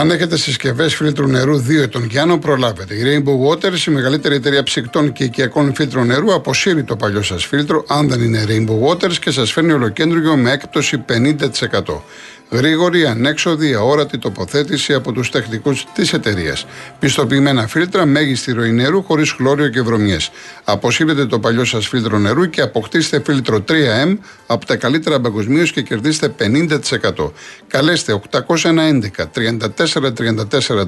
Αν έχετε συσκευές φίλτρου νερού 2 ετών και άνω, προλάβετε. Η Rainbow Waters, η μεγαλύτερη εταιρεία ψυκτών και οικιακών φίλτρων νερού, αποσύρει το παλιό σας φίλτρο, αν δεν είναι Rainbow Waters, και σας φέρνει ολοκέντρο με έκπτωση 50%. Γρήγορη, ανέξοδη, αόρατη τοποθέτηση από τους τεχνικούς της εταιρείας. Πιστοποιημένα φίλτρα, μέγιστη ροή νερού χωρίς χλώριο και βρωμιές. Αποσύρετε το παλιό σας φίλτρο νερού και αποκτήστε φίλτρο 3M από τα καλύτερα παγκοσμίως και κερδίστε 50%. Καλέστε 811 34 34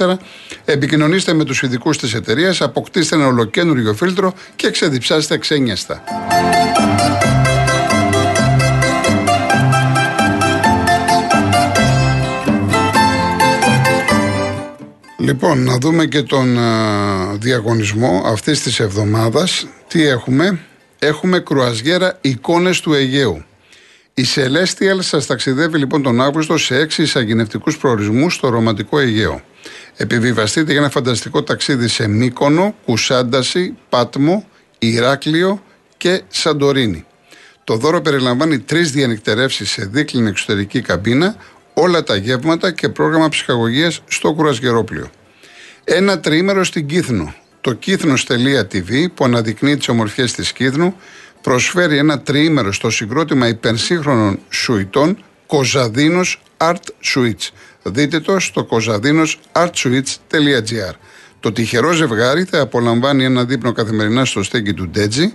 34, επικοινωνήστε με τους ειδικούς της εταιρείας, αποκτήστε ένα ολοκένουργιο φίλτρο και ξεδιψάστε ξένιαστα. Λοιπόν, να δούμε και τον διαγωνισμό αυτής της εβδομάδας. Τι έχουμε; Έχουμε κρουαζιέρα εικόνες του Αιγαίου. Η Celestial σας ταξιδεύει λοιπόν τον Αύγουστο σε έξι εισαγγενευτικούς προορισμούς στο ρομαντικό Αιγαίο. Επιβιβαστείτε για ένα φανταστικό ταξίδι σε Μύκονο, Κουσάνταση, Πάτμο, Ηράκλειο και Σαντορίνη. Το δώρο περιλαμβάνει τρεις διανυκτερεύσεις σε δίκλινη εξωτερική καμπίνα, όλα τα γεύματα και πρόγραμμα ψυχαγωγίας στο κουρασγερόπλιο. Ένα τριήμερο στην Κύθνος. Το κύθνος.tv που αναδεικνύει τις ομορφιές της Κύθνου προσφέρει ένα τριήμερο στο συγκρότημα υπερσύγχρονων σουητών Κοζαδίνος Art Suites. Δείτε το στο kozadinosartsuites.gr. Το τυχερό ζευγάρι θα απολαμβάνει ένα δείπνο καθημερινά στο στέκι του Ντέτζι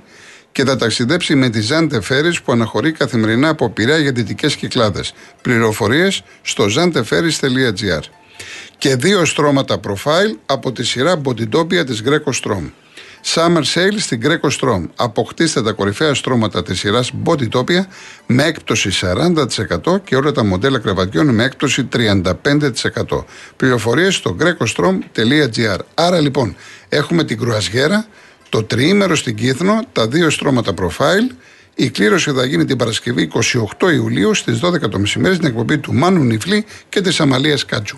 και θα ταξιδέψει με τη Ζάντε Φέρι που αναχωρεί καθημερινά από πειρά για δυτικές κυκλάδες. Πληροφορίες στο zanteferis.gr. Και δύο στρώματα profile από τη σειρά Bodytopia της Greco Strom. Summer Sale στην Greco Strom. Αποκτήστε τα κορυφαία στρώματα της σειράς Bodytopia με έκπτωση 40% και όλα τα μοντέλα κρεβατιών με έκπτωση 35%. Πληροφορίες στο grecostrom.gr. Άρα λοιπόν έχουμε την κρουαζιέρα το τριήμερο στην Κύθνο, τα δύο στρώματα profile. Η κλήρωση θα γίνει την Παρασκευή 28 Ιουλίου στις 12 το μεσημέρι στην εκπομπή του Μάνου Νιφλή και της Αμαλίας Κάτσου.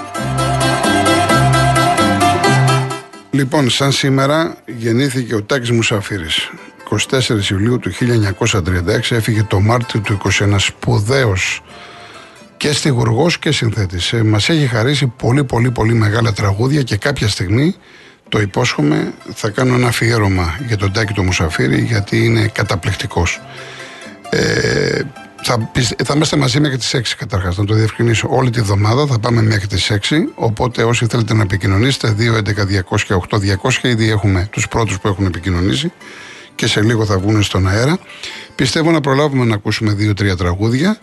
Λοιπόν, σαν σήμερα γεννήθηκε ο Τάκης Μουσαφίρης. 24 Ιουλίου του 1936 έφυγε το Μάρτιο του 21 σπουδαίος και στιγουργός και συνθέτης. Ε, μας έχει χαρίσει πολύ πολύ πολύ μεγάλα τραγούδια και κάποια στιγμή το υπόσχομαι θα κάνω ένα αφιέρωμα για τον Τάκη του Μουσαφίρη γιατί είναι καταπληκτικός. Ε, θα, θα είμαστε μαζί μέχρι τις 6 καταρχάς, να το διευκρινίσω. Όλη τη βδομάδα θα πάμε μέχρι τις 6. Οπότε όσοι θέλετε να επικοινωνήσετε, 211-200-8200, ήδη έχουμε τους πρώτους που έχουν επικοινωνήσει και σε λίγο θα βγουν στον αέρα. Πιστεύω να προλάβουμε να ακούσουμε δύο-τρία τραγούδια.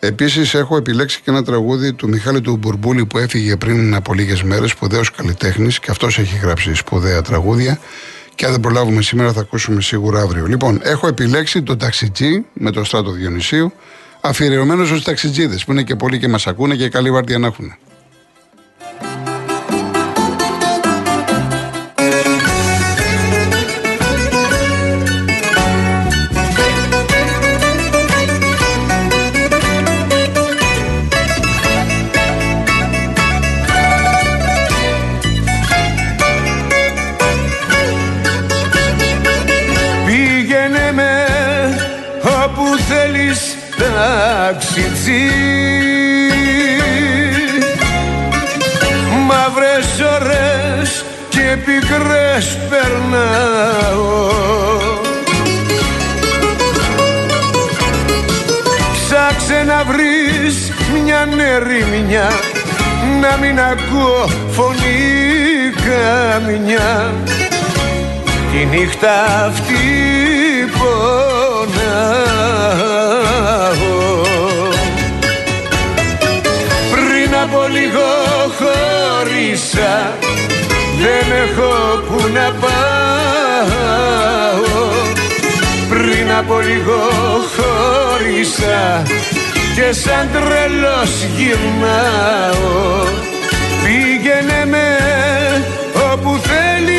Επίσης, έχω επιλέξει και ένα τραγούδι του Μιχάλη του Μπουρμπούλη που έφυγε πριν από λίγες μέρες, σπουδαίος καλλιτέχνης, και αυτός έχει γράψει σπουδαία τραγούδια. Και αν δεν προλάβουμε σήμερα θα ακούσουμε σίγουρα αύριο. Λοιπόν, έχω επιλέξει τον ταξιτζή με το στράτο Διονυσίου, αφιερωμένος στους ταξιτζίδες που είναι και πολλοί και μας ακούνε και καλή βάρδια να έχουν. Να μην ακούω φωνή καμιά. Τη νύχτα αυτή πονάω. Από λίγο χωρίσα δεν έχω που να πάω. Πριν από λίγο χωρίσα και σαν τρελός γυρνάω. Πήγαινε με όπου θέλεις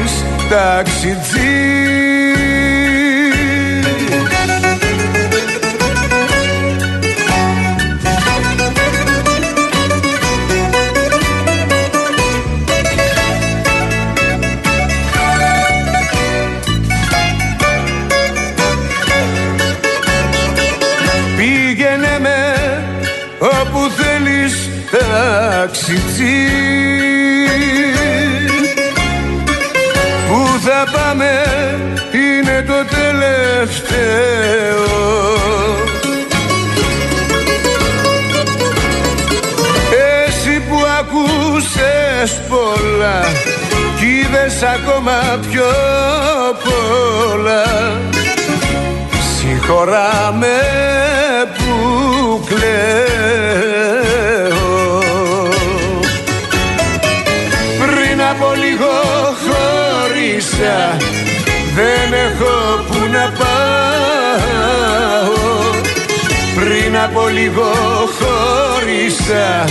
ταξιτζή ταξιτζή πολλά κι είδες ακόμα πιο πολλά. Συγχωράμε που κλαίω. Δεν έχω που να πάω. Πριν από λίγο χώρισα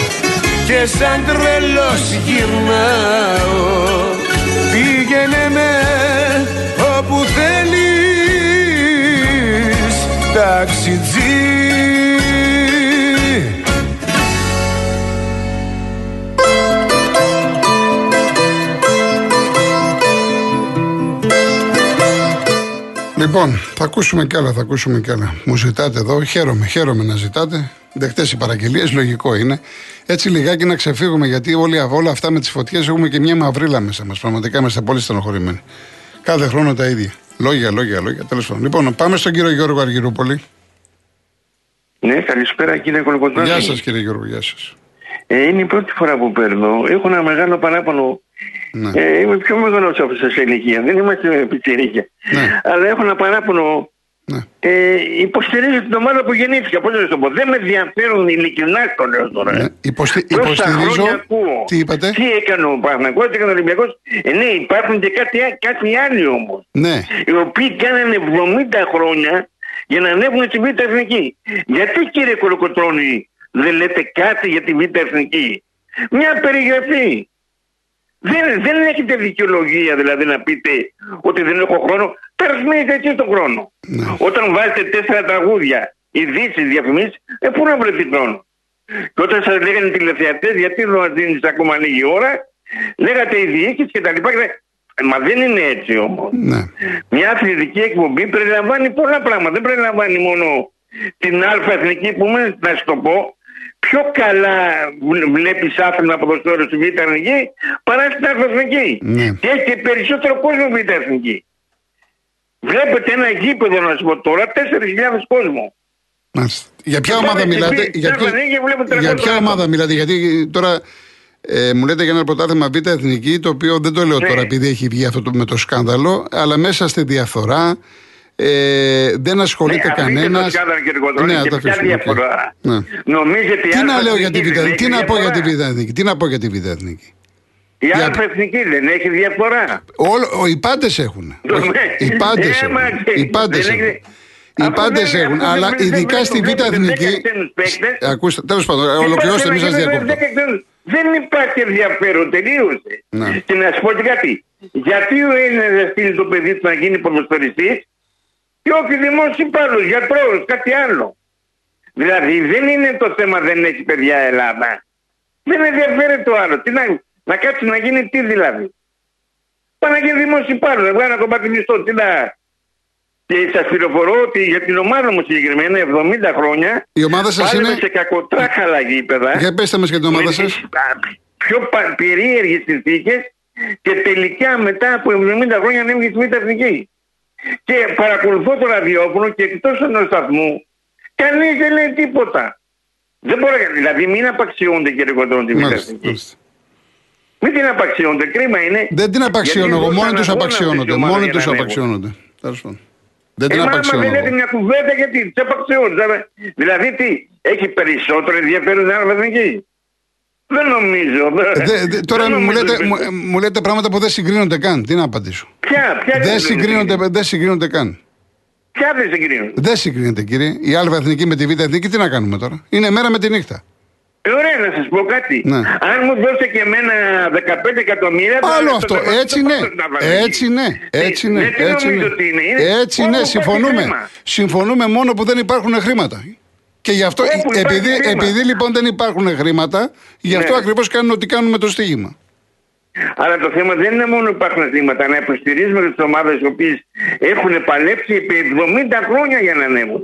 Και σαν τρελός γυρνάω Πήγαινε με όπου θέλεις Ταξιτζή Λοιπόν, θα ακούσουμε κι άλλα, θα ακούσουμε κι άλλα. Μου ζητάτε εδώ, χαίρομαι, χαίρομαι να ζητάτε. Δεχτές οι παραγγελίες, λογικό είναι. Έτσι λιγάκι να ξεφύγουμε, γιατί όλοι, όλα αυτά με τις φωτιές έχουμε και μια μαυρίλα μέσα μας. Πραγματικά είμαστε πολύ στενοχωρημένοι. Κάθε χρόνο τα ίδια. Λόγια, λόγια, λόγια. Τέλος πάντων. Λοιπόν, πάμε στον κύριο Γιώργο Αργυρούπολη. Ναι, καλησπέρα κύριε Κολοκοτρόνη. Γεια σας κύριε Γιώργο, γεια σας. Ε, είναι η πρώτη φορά που παίρνω. Έχω ένα μεγάλο παράπονο ναι. Ε, είμαι πιο μεγάλος από εσάς σε ηλικία. Δεν είμαστε πιτσιρίκια. Ναι. Αλλά έχω ένα παράπονο. Ναι. Ε, υποστηρίζω την ομάδα που γεννήθηκα. Πώς να το πω. Δεν με ενδιαφέρουν ειλικρινά το λέω τώρα. Ναι. Υποστη... Υποστηρίζω. Τι είπατε; Τι έκανε ο Παναγό, τι έκανε ο Ολυμπιακός. Ε, ναι, υπάρχουν και κάτι, κάτι άλλοι όμως. Ναι. Οι οποίοι κάνανε 70 χρόνια για να ανέβουν στη Β' Εθνική. Γιατί κύριε Κολοκοτρόνη δεν λέτε κάτι για τη Β' Εθνική; Μια περιγραφή. Δεν, δεν έχετε δικαιολογία δηλαδή να πείτε ότι δεν έχω χρόνο. Περασμένετε έτσι τον χρόνο. Ναι. Όταν βάζετε τέσσερα τραγούδια, ειδήσεις, διαφημίσεις, ε, πού να βρεθεί χρόνο. Και όταν σας λέγανε τηλεθεατές, γιατί δεν μα δίνεις ακόμα λίγη ώρα, λέγατε οι διοίκηση και τα λοιπά. Μα δεν είναι έτσι όμως. Ναι. Μια αθλητική εκπομπή περιλαμβάνει πολλά πράγματα. Δεν περιλαμβάνει μόνο την αλφα εθνική που με, να σου το πω, πιο καλά βλέπεις άθλημα ποδοσφαίρου στη Β' Εθνική παρά στην Εθνική. Ναι. Και έχει και περισσότερο κόσμο Β' Εθνική. Βλέπετε ένα γήπεδο να σου πω τώρα 4.000 κόσμο. Μάλιστα. Για ποια ομάδα μιλάτε, για, ποιο, για ποια ομάδα μιλάτε, γιατί τώρα ε, μου λέτε για ένα πρωτάθλημα Β' Εθνική, το οποίο δεν το λέω ναι. τώρα επειδή έχει βγει αυτό το, με το σκάνδαλο, αλλά μέσα στη διαφθορά ε, δεν ασχολείται ναι, κανένας. Ναι, το διαφορά. Ναι. Νομίζετε τι να λέω για τη Β' τι να πω για τη Β' τι να πω για τη Β' Η για... Εθνική δεν έχει διαφορά. Όλο, οι πάντες έχουν. οι πάντες έχουν. Οι πάντες έχουν. Οι πάντες έχουν, αλλά ειδικά στη Β' Εθνική. Ακούστε, τέλος πάντων, ολοκληρώστε, μην σας διακόπτω. Δεν υπάρχει ενδιαφέρον, τελείωσε. Ναι. Και να σου πω και κάτι. Γιατί ο Έλληνα θα στείλει το παιδί του να γίνει ποδοσφαιριστής και όχι δημόσιο υπάλληλο, γιατρό, κάτι άλλο. Δηλαδή δεν είναι το θέμα δεν έχει παιδιά Ελλάδα. Δεν ενδιαφέρει το άλλο. Τι να, να κάτσει να γίνει τι δηλαδή. Πάει να γίνει δημόσιο υπάλληλο, εγώ ένα κομμάτι μισθό, τι να... Και σας πληροφορώ ότι για την ομάδα μου συγκεκριμένα 70 χρόνια. Η ομάδα σας είναι. σε κακοτράχαλα γήπεδα. Για πέστε μας για την ομάδα σας. Πιο περίεργες συνθήκες και τελικά μετά από 70 χρόνια ανέβηκε στη Β' Εθνική. Και παρακολουθώ το ραδιόφωνο και εκτός ενός σταθμού, κανείς δεν λέει τίποτα. Δεν μπορεί, δηλαδή μην απαξιώνται κύριε Κοντρόν τη Μην την απαξιώνται, κρίμα είναι. Δεν την απαξιώνω εγώ, μόνοι τους απαξιώνονται. Μόνοι τους απαξιώνονται. Δεν την ε, απαξιώνω. δεν λέτε μια κουβέντα γιατί τις απαξιώνονται. Δηλαδή τι, έχει περισσότερο ενδιαφέρον την άλλη δεν νομίζω. Δε, δε, τώρα δεν μου, λέτε, μου, μου, λέτε πράγματα που δεν συγκρίνονται καν. Τι να απαντήσω. Ποια, ποια δεν, συγκρίνονται, δεν συγκρίνονται καν. Ποια δεν συγκρίνονται; Δεν συγκρίνεται κύριε. Η άλλη εθνική με τη β' εθνική τι να κάνουμε τώρα; Είναι μέρα με τη νύχτα. Ε, ωραία, να σας πω κάτι. Ναι. Αν μου δώσετε και εμένα 15 εκατομμύρια. θα- Άλλο θα αυτό. τα βάλω Έτσι στο ναι. πάτο να βάλω. Έτσι ναι. Έτσι ναι. Ναι, τι Έτσι νομίζω ναι. ότι είναι; Είναι Έτσι όπου ναι. υπάρχει Συμφωνούμε. χρήμα. Συμφωνούμε μόνο που δεν υπάρχουν χρήματα. Και γι' αυτό, Όπου υπάρχει επειδή, χρήμα. επειδή λοιπόν δεν υπάρχουν χρήματα, γι' αυτό Ναι. ακριβώς κάνουν ό,τι κάνουν με το στίγημα. Αλλά το θέμα δεν είναι μόνο που υπάρχουν χρήματα. Να υποστηρίζουμε τις ομάδες οι οποίες έχουν παλέψει επί 70 χρόνια για να ανέβουν.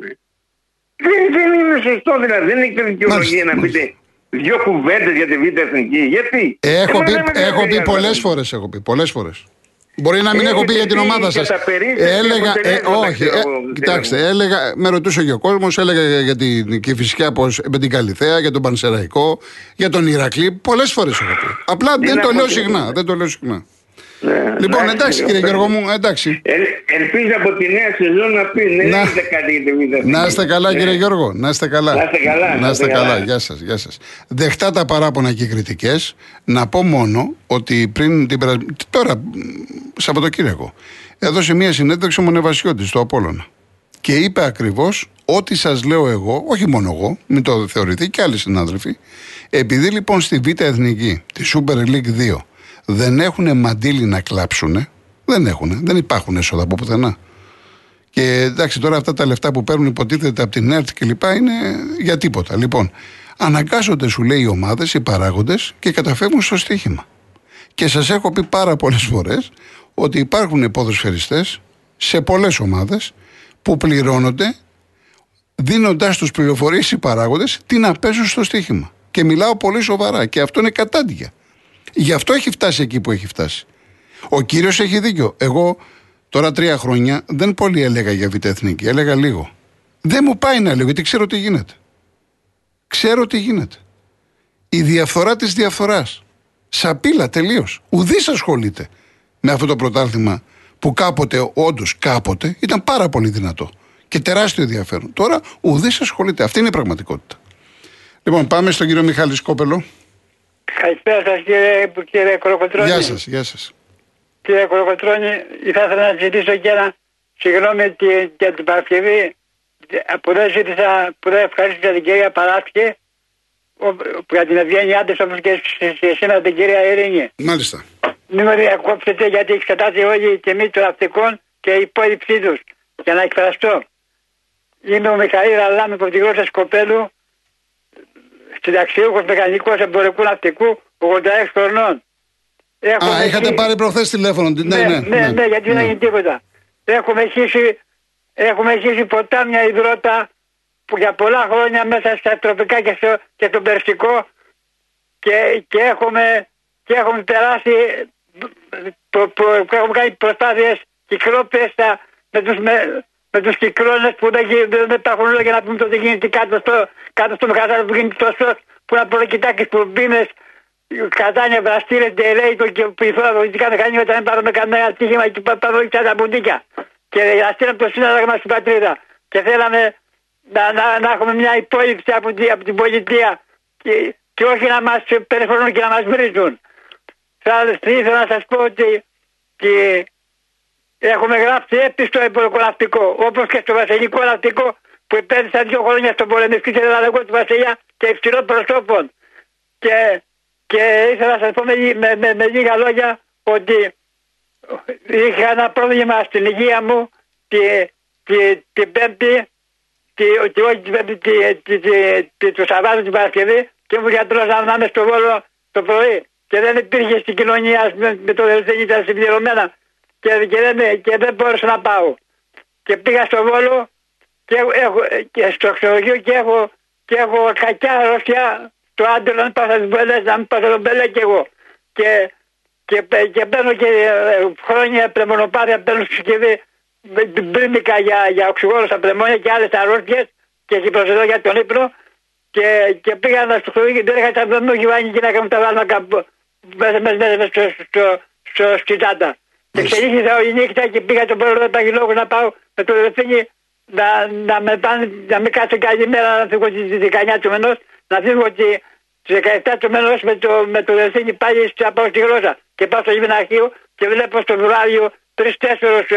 Δεν, δεν είναι σωστό δηλαδή. Δεν είναι και δικαιολογία Μάλιστα, να πείτε δύο κουβέντες για τη Β' Εθνική. Γιατί; Έχω Εμένα πει, δεν με έχω πει ενδιαφέρει πολλές αυτό. φορές. Έχω πει πολλές φορές. Μπορεί να μην Έχετε έχω πει για την πει ομάδα για σας. τα περίσταση Έλεγα. Ε, αποτελέσματα, όχι, ξέρω ε, εγώ, δεν κοιτάξτε, ξέρω. έλεγα, με ρωτούσε και ο κόσμος, έλεγα για την Κυφυσιά πώς, με την Καλιθέα, για τον Πανσεραϊκό, για τον Ηρακλή. Πολλές φορές έχω πει. Απλά Τι δεν να το πω λέω και συχνά. εγώ. Δεν το λέω συχνά. Ναι, Λοιπόν, εντάξει κύριε Γιώργο μου, εντάξει. Ε, ελπίζω από τη νέα σεζόν να πει ναι, Να- δεν είστε κάτι για τη Β' Εθνική. Να είστε καλά, Ναι. κύριε Γιώργο. Να είστε καλά. Να είστε καλά, Να είστε καλά. Γεια σας. Γεια σας. Δεχτά τα παράπονα και οι κριτικές. Να πω μόνο ότι πριν την περασ... Τώρα, μ, Σαββατοκύριακο, έδωσε μία συνέντευξη ο Μονεβασιώτης στο Απόλωνα. Και είπε ακριβώς ό,τι σας λέω εγώ, όχι μόνο εγώ, μην το θεωρηθεί και άλλοι συνάδελφοι, επειδή λοιπόν στη Β' Εθνική, τη Super League 2, δεν έχουν μαντίλι να κλάψουν, δεν έχουν, δεν υπάρχουν έσοδα από πουθενά. Και εντάξει, τώρα αυτά τα λεφτά που παίρνουν υποτίθεται από την ΕΡΤ και λοιπά είναι για τίποτα. Λοιπόν, αναγκάζονται, σου λέει, οι ομάδες, οι παράγοντες και καταφεύγουν στο στοίχημα. Και σας έχω πει πάρα πολλές φορές ότι υπάρχουν ποδοσφαιριστές σε πολλές ομάδες που πληρώνονται δίνοντάς τους πληροφορίες οι παράγοντες τι να παίζουν στο στοίχημα. Και μιλάω πολύ σοβαρά. Και αυτό είναι κατάντια. Γι' αυτό έχει φτάσει εκεί που έχει φτάσει. Ο κύριος έχει δίκιο. Εγώ τώρα τρία χρόνια δεν πολύ έλεγα για Β' Εθνική. Έλεγα λίγο. Δεν μου πάει να λέω γιατί ξέρω τι γίνεται. Ξέρω τι γίνεται. Η διαφθορά της διαφθοράς. Σαπίλα τελείως. Ουδής ασχολείται με αυτό το πρωτάθλημα που κάποτε, όντως κάποτε, ήταν πάρα πολύ δυνατό και τεράστιο ενδιαφέρον. Τώρα ουδής ασχολείται. Αυτή είναι η πραγματικότητα. Λοιπόν, πάμε στον κύριο Μιχάλη Σκόπελο. Καλησπέρα σας κύριε, κύριε Κολοκοτρώνη. Γεια σας, γεια σας. Κύριε Κολοκοτρώνη, θα ήθελα να ζητήσω και ένα συγγνώμη τη- για την Παρασκευή που δεν ζήτησα, που δεν ευχαρίστησα την κυρία Παράσκη ο- που για την ευγένειά της όπως και σε- σε- σήμερα την κυρία Ειρήνη. Μάλιστα. Μην με διακόψετε γιατί εξετάζει όλη η τιμή των ναυτικών και η υπόλοιψή τους για να εκφραστώ. Είμαι ο Μιχαήλ Ραλάμι από της γλώσσα Σκοπέλου, συνταξιούχος μηχανικός εμπορικού ναυτικού, 86 χρονών. Έχουμε Α, είχατε χύσει- πάρει προχθές τηλέφωνο. Ναι, ναι, ναι, ναι, γιατί δεν έγινε τίποτα. Έχουμε χύσει, έχουμε χύσει ποτάμια υδρότα που για πολλά χρόνια μέσα στα τροπικά και, στο, και στον Περσικό και, και, έχουμε, και έχουμε περάσει που, που, που έχουμε κάνει προσπάθειες κυκλόπιες στα- με τους, με, με τους κυκλώνες που δεν, γι- δεν, δεν υπάρχουν όλα για να πούμε το τι γίνεται κάτω στο, κάτω στο Μεχαζάρο που γίνεται το σως που να προκοιτάξει τουρμπίνες κατάνια βραστήρες, ντελέιτο και πυθόρα βοηθητικά μηχανήματα δεν πάρουμε κανένα ατύχημα και πά- πάμε όλοι τα μπουντίκια. Και αστήναμε το σύνταγμα στην πατρίδα. Και θέλαμε να, να, να έχουμε μια υπόλοιψη από, τη- από την πολιτεία και, και όχι να μας περιφρονούν και να μας βρίζουν. Θα ήθελα να σας πω ότι και έχουμε γράψει έπιστο εμπορικό ναυτικό, όπως και στο βασιλικό ναυτικό που επένδυσα δύο χρόνια στον πολεμιστή σε Ελλάδα του Βασιλιά και υψηλών προσώπων. Και, και ήθελα να σας πω με, με, με, με λίγα λόγια ότι είχα ένα πρόβλημα στην υγεία μου τη, τη, την Πέμπτη, τη, τη, όχι την Πέμπτη, τη, τη, τη, τη, το Σαββάτο την Παρασκευή και ήμουν γιατρός να να είμαι στο Βόλο το πρωί και δεν υπήρχε στην κοινωνία με, με το δεν ήταν συμπληρωμένα και, και, δεν, και δεν μπόρεσα να πάω. Και πήγα στο Βόλο και, έχω, έχω, και στο ξενοδοχείο και έχω, και έχω κακιά αρρώστια το άντρο να μην πάω στις μπέλες, να μην πάω στον μπέλε και εγώ. Και, και, παι- και παίρνω και ε, χρόνια πνευμονοπάθεια, παίρνω συσκευή μπρίμικα για, για οξυγόνο στα πνευμόνια και άλλες αρρώστιες και χιπροσεδό για τον ύπνο και, και πήγα να στο χωρί και δεν είχα τα δεν μου έχει βάλει η γυναίκα μου τα βάλω κάπου μέσα μέσα μέσα στο, στο, στο, στη τάτα. Και ξενύχτησα όλη νύχτα και πήγα τον πρόεδρο του Παγιλόγου να πάω με το δελφίνι να, να, με πάνε, να με κάτσε καλημέρα να φύγω στις 19 του μενός, να φύγω ότι στις 17 του μενός με το, με το δελφίνι πάλι να πάω στη γλώσσα. Και πάω στο γυμναρχείο και βλέπω στο βράδυ τρεις-τέσσερους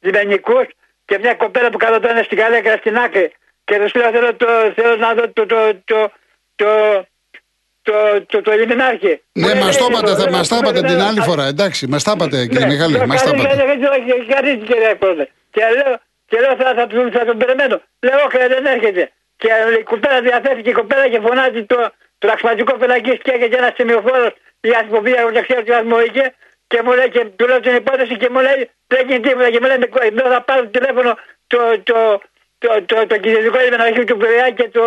λιμενικούς και μια κοπέλα που καθόταν στην καλέκρα στην άκρη. Και τους λέω θέλω, το, θέλω να δω το, το, το, το, το, το, το Λιμινάρχη. Ναι, μα το είπατε, θα μα τα είπατε την άλλη φορά. Εντάξει, μα τα είπατε, κύριε Μιχάλη. Μα τα είπατε. κύριε Πρόεδρε. Και λέω, και λέω θα, θα, τον- θα τον περιμένω. Λέω, όχι, δεν έρχεται. Και η κοπέλα διαθέθηκε η κοπέλα και φωνάζει το, το ραξματικό φυλακή και έγινε ένα σημειοφόρο για την οποία εγώ δεν ξέρω τι βαθμό είχε. Και μου λέει και του λέω την υπόθεση και μου λέει δεν γίνει τίποτα. Και μου λέει με θα πάρω το τηλέφωνο το, το, το, το, το, κυριολεκτικό λιμεναρχείο του Πειραιά και το,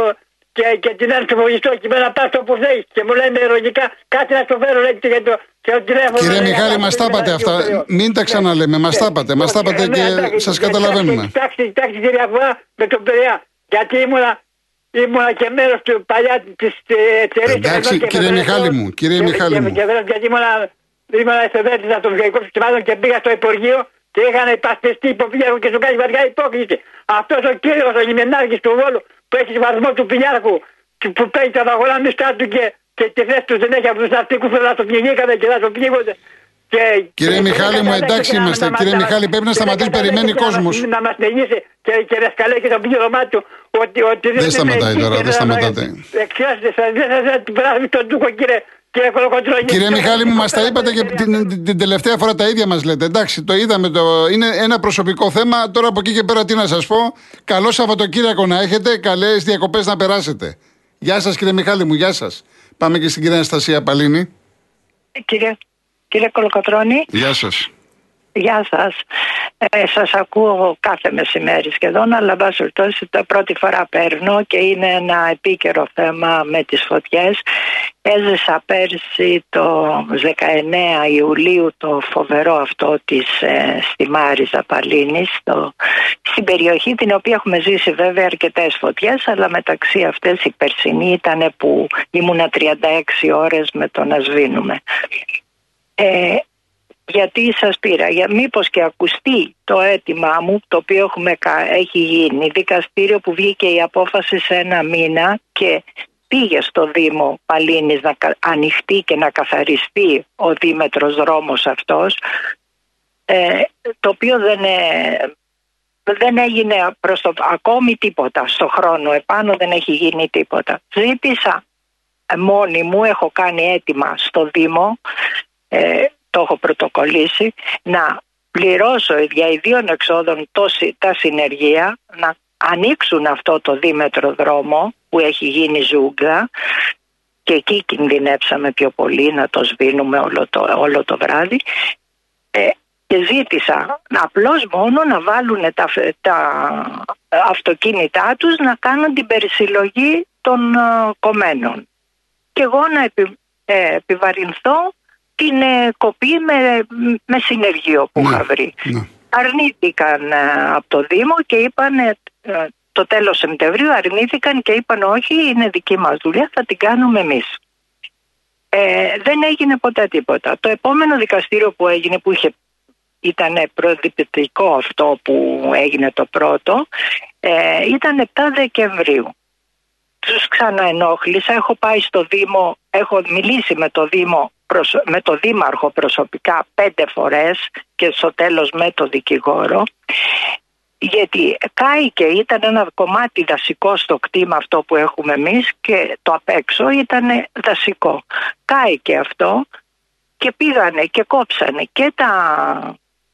και, και την ένα ξεφογιστό και με να πας το που θέλεις και μου λέει με ειρωνικά κάτι να στο φέρω λέει και το, και το τηλέφωνο Κύριε λέει, Μιχάλη, «Α, μας το τα είπατε λιμεναρχείο αυτά. Πειραιά». Μην τα ξαναλέμε, μας τα είπατε. Μας τα είπατε Ναι, και εντάξει, σας εντάξει, καταλαβαίνουμε. Εντάξει, εντάξει, κυρία Φωά, με τον Πειραιά. Γιατί ήμουνα, ήμουνα και μέρος του παλιά της εταιρείας. Εντάξει, κύριε Μιχάλη μου, κύριε Μιχάλη μου. Και βέβαια, γιατί ήμουνα, ήμουνα εθελοντή των βιολογικών συστημάτων και πήγα στο Υπουργείο και είχαν υπασπιστεί που πήγαιναν και σου κάνει βαριά υπόκληση. Αυτός ο κύριος ο λιμενάρχη του Βόλου που έχει βαθμό του πιλιάρχου και που παίρνει τα βαγονά μισθά του και, και τη θέση του δεν έχει από του ναυτικού που να το πνιγήκανε και να το πνίγονται. Και, Κύριε και- Μιχάλη μου, και- εντάξει και- είμαστε. να- Κύριε να- Μιχάλη, πρέπει να και- σταματήσει, και- περιμένει και- και- κόσμος. Να μα νεγίσει και, και να σκαλέσει και το πλήρωμά του ότι, ότι Δεν σταματάει τώρα, δεν σταματάτε. Εξιάστε, δεν θα την περάσουμε τον Τούκο, κύριε, κύριε Κολοκοντρόνη. Κύριε Μιχάλη μου, μας τα είπατε και την, την- την τελευταία φορά τα ίδια μας λέτε. Εντάξει, το είδαμε. Το... Είναι ένα προσωπικό θέμα. Τώρα από εκεί και πέρα τι να σας πω. Καλό Σαββατοκύριακο να έχετε. Καλές διακοπές να περάσετε. Γεια σας, κύριε Μιχάλη μου, γεια σας. Πάμε και στην κυρία Αναστασία Παλίνη. Κύριε, κύριε Κολοκοτρώνη, Γεια σας. Γεια σας. Ε, σας ακούω κάθε μεσημέρι σχεδόν, αλλά εν πάση περιπτώσει τα πρώτη φορά παίρνω και είναι ένα επίκαιρο θέμα με τις φωτιές. Έζησα πέρσι το 19 Ιουλίου το φοβερό αυτό της ε, στη Μάριζα Παλίνης στο, στην περιοχή την οποία έχουμε ζήσει βέβαια αρκετές φωτιές αλλά μεταξύ αυτές η περσινή ήταν που ήμουνα 36 ώρες με το να σβήνουμε. Ε, γιατί σας πήρα, για μήπως και ακουστεί το αίτημά μου, το οποίο έχουμε, κα- έχει γίνει, δικαστήριο που βγήκε η απόφαση σε ένα μήνα και πήγε στο Δήμο Παλίνης να κα- ανοιχτεί και να καθαριστεί ο δίμετρος δρόμος αυτός, ε, το οποίο δεν, ε, δεν έγινε προς το, ακόμη τίποτα στο χρόνο, επάνω δεν έχει γίνει τίποτα. Ζήτησα ε, μόνη μου, έχω κάνει αίτημα στο Δήμο, ε, το έχω πρωτοκολλήσει, να πληρώσω για ιδίων εξόδων το συ- τα συνεργεία, να ανοίξουν αυτό το δίμετρο δρόμο που έχει γίνει ζούγκα και εκεί κινδυνεύσαμε πιο πολύ να το σβήνουμε όλο το, όλο το βράδυ. Ε, και ζήτησα απλώς μόνο να βάλουν τα, φε- τα αυτοκίνητά τους να κάνουν την περισυλλογή των ε, κομμένων. Και εγώ να επι, ε, επιβαρυνθώ την ε, κοπή με, με συνεργείο που είχα βρει. ναι. Αρνήθηκαν ε, από το Δήμο και είπαν ε, ε, το τέλος Σεπτεμβρίου αρνήθηκαν και είπαν όχι είναι δική μας δουλειά θα την κάνουμε εμείς. Ε, δεν έγινε ποτέ τίποτα. Το επόμενο δικαστήριο που έγινε που είχε ήταν προδειπτικό αυτό που έγινε το πρώτο ε, ήταν 7 Δεκεμβρίου τους ξαναενόχλησα, έχω πάει στο Δήμο, έχω μιλήσει με το Δήμο προσω- με το Δήμαρχο προσωπικά πέντε φορές και στο τέλος με το δικηγόρο γιατί κάηκε ήταν ένα κομμάτι δασικό στο κτήμα αυτό που έχουμε εμείς και το απ' έξω ήταν δασικό. Κάηκε αυτό και πήγανε και κόψανε και τα,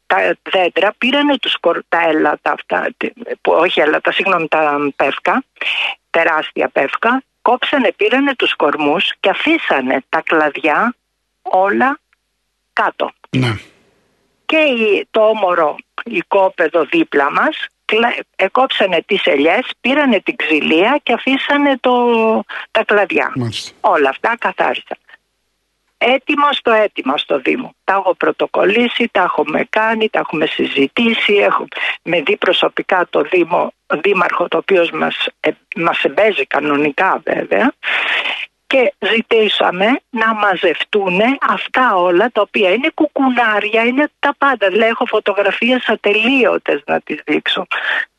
τα δέντρα, πήρανε τους, κορ- τα έλατα αυτά, τι- που, όχι έλατα, συγγνώμη, τα πεύκα, τεράστια πεύκα, κόψανε, πήρανε τους κορμούς και αφήσανε τα κλαδιά όλα κάτω. ναι. Και η- το όμορο οικόπεδο δίπλα μας κλα- εκόψανε τις ελιές, πήρανε την ξυλία και αφήσανε το, τα κλαδιά. Μάλιστα. Όλα αυτά καθάρισα. Έτοιμος στο έτοιμο στο Δήμο. Τα έχω πρωτοκολλήσει, τα έχουμε κάνει, τα έχουμε συζητήσει. Έχω με δει προσωπικά το Δήμο, Δήμαρχο, το οποίος μας, ε, μας εμπέζει κανονικά βέβαια. Και ζητήσαμε να μαζευτούν αυτά όλα τα οποία είναι κουκουνάρια, είναι τα πάντα. Δηλαδή έχω φωτογραφίες ατελείωτες να τις δείξω.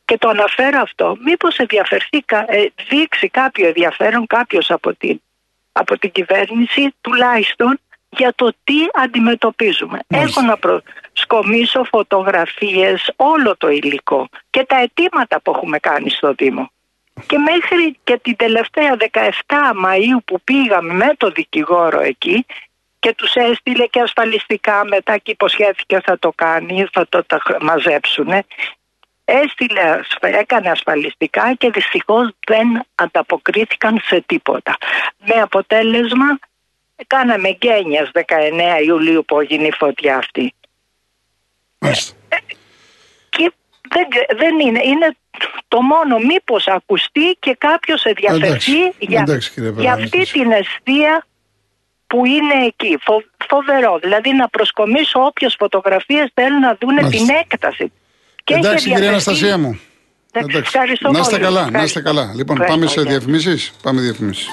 Και το αναφέρω αυτό, μήπως ενδιαφερθεί, κα- ε, δείξει κάποιο ενδιαφέρον κάποιος από την από την κυβέρνηση τουλάχιστον για το τι αντιμετωπίζουμε. Μάλιστα. Έχω να προσκομίσω φωτογραφίες, όλο το υλικό και τα αιτήματα που έχουμε κάνει στο Δήμο. Και μέχρι και την τελευταία 17 Μαΐου που πήγαμε με το δικηγόρο εκεί και τους έστειλε και ασφαλιστικά μετά και υποσχέθηκε θα το κάνει, θα το τα μαζέψουνε. Έστειλε, έκανε ασφαλιστικά και δυστυχώς δεν ανταποκρίθηκαν σε τίποτα. Με αποτέλεσμα κάναμε γκένιας 19 Ιουλίου που έγινε η φωτιά αυτή. Μάλιστα. Και δεν, δεν είναι, είναι το μόνο μήπως ακουστεί και κάποιος ενδιαφερθεί Εντάξει, για, εντάξει, κύριε για αυτή Παρανίκη. την αιστεία που είναι εκεί. Φο, φοβερό. Δηλαδή να προσκομίσω όποιες φωτογραφίες θέλουν να δουν Μάλιστα. την έκταση. Και έχει Εντάξει, κυρία ενδιαφερθεί- Αναστασία μου. Εντάξει, Εντάξει. ευχαριστώ Να είστε πολύ. καλά, να είστε Ευχαριστώ. καλά. Λοιπόν, Ευχαριστώ, πάμε σε γεια. διαφημίσεις. Πάμε διαφημίσεις.